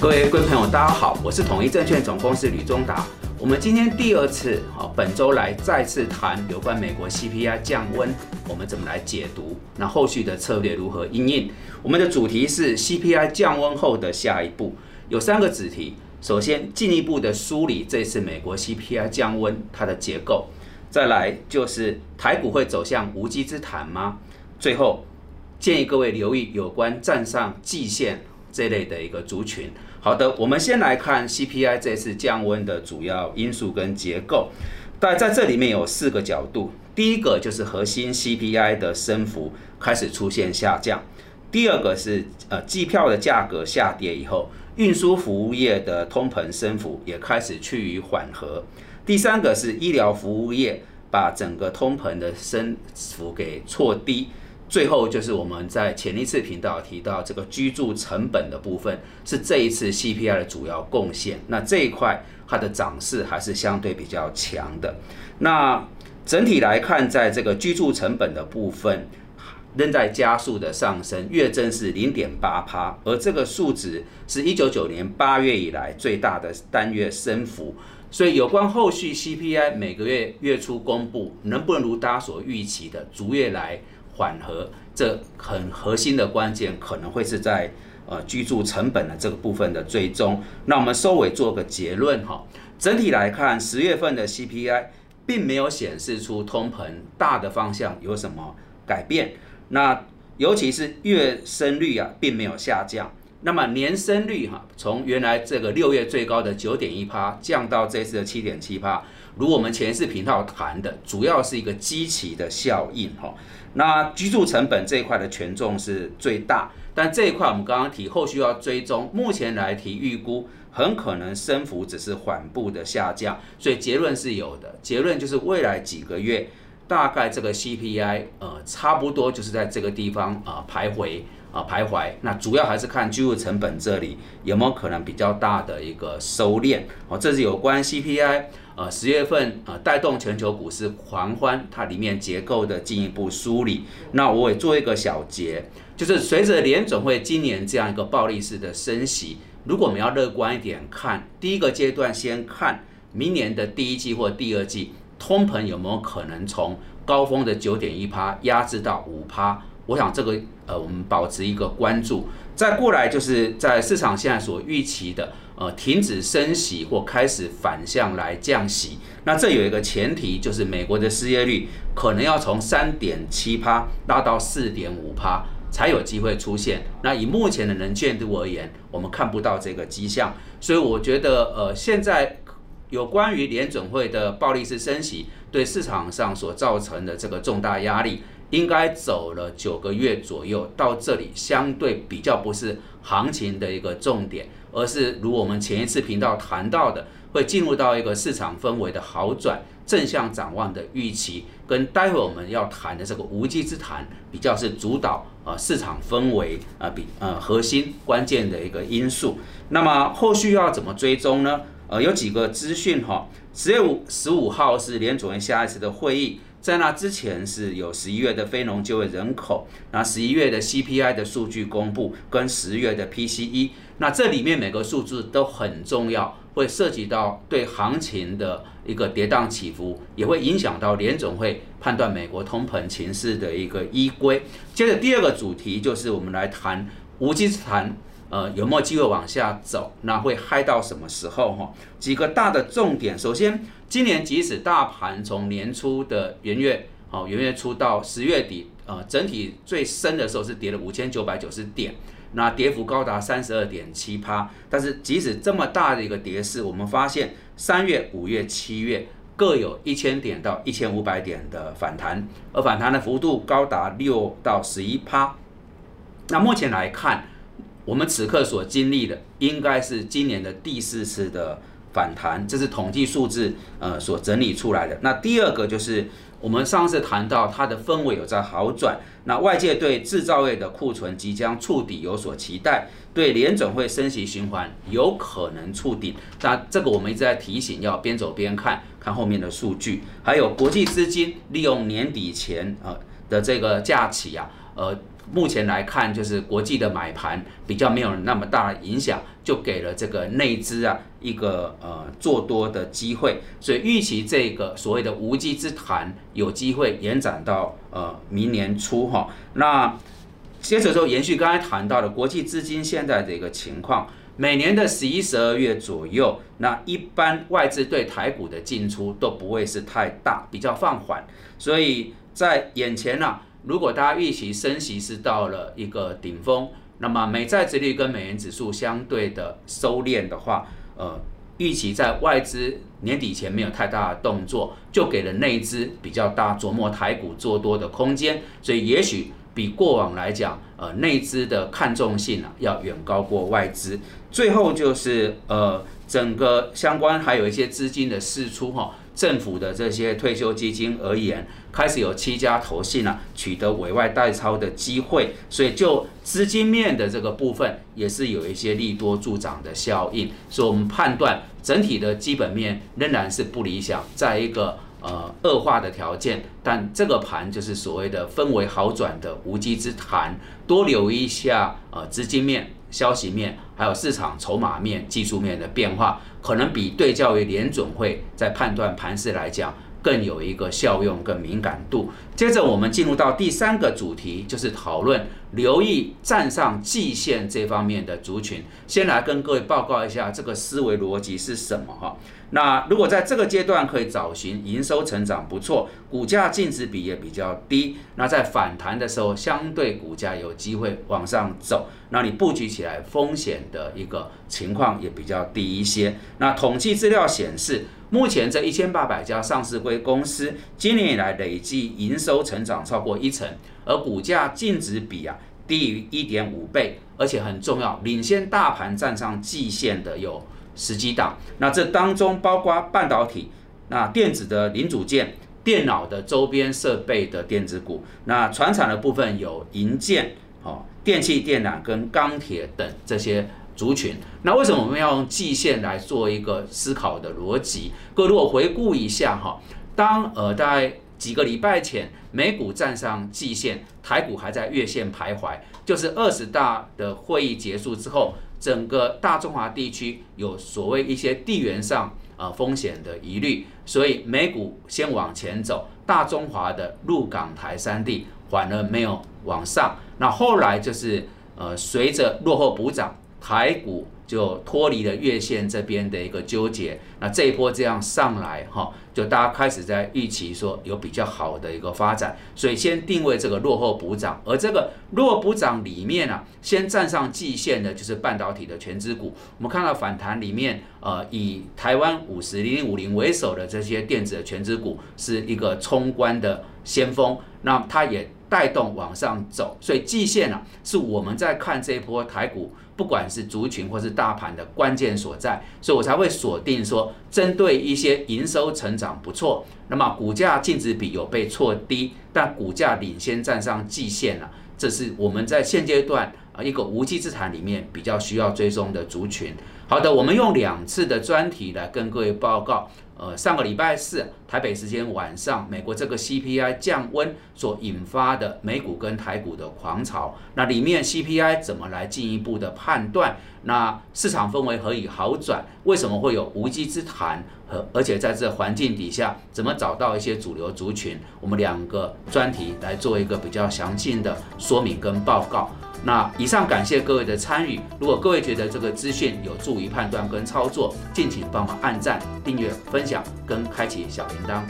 各位各位朋友，大家好，我是统一证券总公司吕中达。我们今天第二次，好，本周来再次谈有关美国 CPI 降温，我们怎么来解读？那后续的策略如何应应？我们的主题是 CPI 降温后的下一步，有三个子题。首先，进一步的梳理这次美国 CPI 降温它的结构；再来就是台股会走向无稽之谈吗？最后，建议各位留意有关站上季线这类的一个族群。好的，我们先来看 CPI 这次降温的主要因素跟结构。但在这里面有四个角度，第一个就是核心 CPI 的升幅开始出现下降；第二个是呃机票的价格下跌以后，运输服务业的通膨升幅也开始趋于缓和；第三个是医疗服务业把整个通膨的升幅给错低。最后就是我们在前一次频道提到这个居住成本的部分，是这一次 CPI 的主要贡献。那这一块它的涨势还是相对比较强的。那整体来看，在这个居住成本的部分，仍在加速的上升，月增是零点八趴，而这个数值是一九九年八月以来最大的单月升幅。所以有关后续 CPI 每个月月初公布，能不能如大家所预期的逐月来？缓和，这很核心的关键可能会是在呃居住成本的这个部分的追踪。那我们收尾做个结论哈，整体来看，十月份的 CPI 并没有显示出通膨大的方向有什么改变。那尤其是月升率啊，并没有下降。那么年升率哈，从原来这个六月最高的九点一趴降到这次的七点七趴，如我们前次频道谈的，主要是一个基期的效应哈。那居住成本这一块的权重是最大，但这一块我们刚刚提，后续要追踪。目前来提预估，很可能升幅只是缓步的下降，所以结论是有的。结论就是未来几个月，大概这个 CPI 呃差不多就是在这个地方啊徘徊啊徘徊。那主要还是看居住成本这里有没有可能比较大的一个收敛。哦，这是有关 CPI。呃，十月份呃带动全球股市狂欢，它里面结构的进一步梳理。那我也做一个小结，就是随着联总会今年这样一个暴力式的升息，如果我们要乐观一点看，第一个阶段先看明年的第一季或第二季，通膨有没有可能从高峰的九点一趴压制到五趴？我想这个呃我们保持一个关注。再过来就是在市场现在所预期的。呃，停止升息或开始反向来降息，那这有一个前提，就是美国的失业率可能要从三点七趴拉到四点五趴才有机会出现。那以目前的能见度而言，我们看不到这个迹象，所以我觉得，呃，现在有关于联准会的暴力式升息对市场上所造成的这个重大压力，应该走了九个月左右，到这里相对比较不是行情的一个重点。而是如我们前一次频道谈到的，会进入到一个市场氛围的好转、正向展望的预期，跟待会我们要谈的这个无稽之谈，比较是主导啊市场氛围啊比呃核心关键的一个因素。那么后续要怎么追踪呢？呃，有几个资讯哈，十月五十五号是联总会下一次的会议。在那之前是有十一月的非农就业人口，那十一月的 CPI 的数据公布，跟十月的 PCE，那这里面每个数字都很重要，会涉及到对行情的一个跌宕起伏，也会影响到联总会判断美国通膨情势的一个依归。接着第二个主题就是我们来谈无稽之谈。呃，有没有机会往下走？那会嗨到什么时候？哈，几个大的重点。首先，今年即使大盘从年初的元月，好元月初到十月底，呃，整体最深的时候是跌了五千九百九十点，那跌幅高达三十二点七趴。但是即使这么大的一个跌势，我们发现三月、五月、七月各有一千点到一千五百点的反弹，而反弹的幅度高达六到十一趴。那目前来看。我们此刻所经历的，应该是今年的第四次的反弹，这是统计数字呃所整理出来的。那第二个就是我们上次谈到它的氛围有在好转，那外界对制造业的库存即将触底有所期待，对联准会升息循环有可能触顶。那这个我们一直在提醒，要边走边看，看后面的数据，还有国际资金利用年底前呃的这个假期啊，呃。目前来看，就是国际的买盘比较没有那么大的影响，就给了这个内资啊一个呃做多的机会，所以预期这个所谓的无稽之谈有机会延展到呃明年初哈。那接着就延续刚才谈到的国际资金现在的一个情况，每年的十一、十二月左右，那一般外资对台股的进出都不会是太大，比较放缓，所以在眼前呢。如果大家预期升息是到了一个顶峰，那么美债殖率跟美元指数相对的收敛的话，呃，预期在外资年底前没有太大的动作，就给了内资比较大琢磨台股做多的空间，所以也许比过往来讲，呃，内资的看重性啊要远高过外资。最后就是呃，整个相关还有一些资金的释出哈。政府的这些退休基金而言，开始有七家投信呢取得委外代操的机会，所以就资金面的这个部分也是有一些利多助长的效应，所以我们判断整体的基本面仍然是不理想，在一个呃恶化的条件，但这个盘就是所谓的氛围好转的无稽之谈，多留意一下呃资金面。消息面，还有市场筹码面、技术面的变化，可能比对较于联准会在判断盘势来讲，更有一个效用、更敏感度。接着，我们进入到第三个主题，就是讨论留意站上季线这方面的族群。先来跟各位报告一下这个思维逻辑是什么哈。那如果在这个阶段可以找寻营收成长不错，股价净值比也比较低，那在反弹的时候，相对股价有机会往上走，那你布局起来风险的一个情况也比较低一些。那统计资料显示，目前这一千八百家上市规公司今年以来累计营收成长超过一成，而股价净值比啊低于一点五倍，而且很重要，领先大盘站上季线的有。十几档，那这当中包括半导体、那电子的零组件、电脑的周边设备的电子股，那船厂的部分有银建、哦电气电缆跟钢铁等这些族群。那为什么我们要用季线来做一个思考的逻辑？各位如果回顾一下哈，当呃大概几个礼拜前美股站上季线，台股还在月线徘徊，就是二十大的会议结束之后。整个大中华地区有所谓一些地缘上呃风险的疑虑，所以美股先往前走，大中华的陆港台三地反而没有往上。那后来就是呃随着落后补涨，台股就脱离了月线这边的一个纠结。那这一波这样上来哈。就大家开始在预期说有比较好的一个发展，所以先定位这个落后补涨，而这个落后补涨里面呢，先站上季线的就是半导体的全资股。我们看到反弹里面，呃，以台湾五十零零五零为首的这些电子的全资股是一个冲关的先锋，那它也带动往上走，所以季线呢是我们在看这一波台股。不管是族群或是大盘的关键所在，所以我才会锁定说，针对一些营收成长不错，那么股价净值比有被错低，但股价领先站上季线了，这是我们在现阶段啊一个无稽之谈里面比较需要追踪的族群。好的，我们用两次的专题来跟各位报告。呃，上个礼拜四，台北时间晚上，美国这个 CPI 降温所引发的美股跟台股的狂潮，那里面 CPI 怎么来进一步的判断？那市场氛围何以好转？为什么会有无稽之谈？和而且在这环境底下，怎么找到一些主流族群？我们两个专题来做一个比较详尽的说明跟报告。那以上感谢各位的参与。如果各位觉得这个资讯有助于判断跟操作，敬请帮忙按赞、订阅、分享跟开启小铃铛。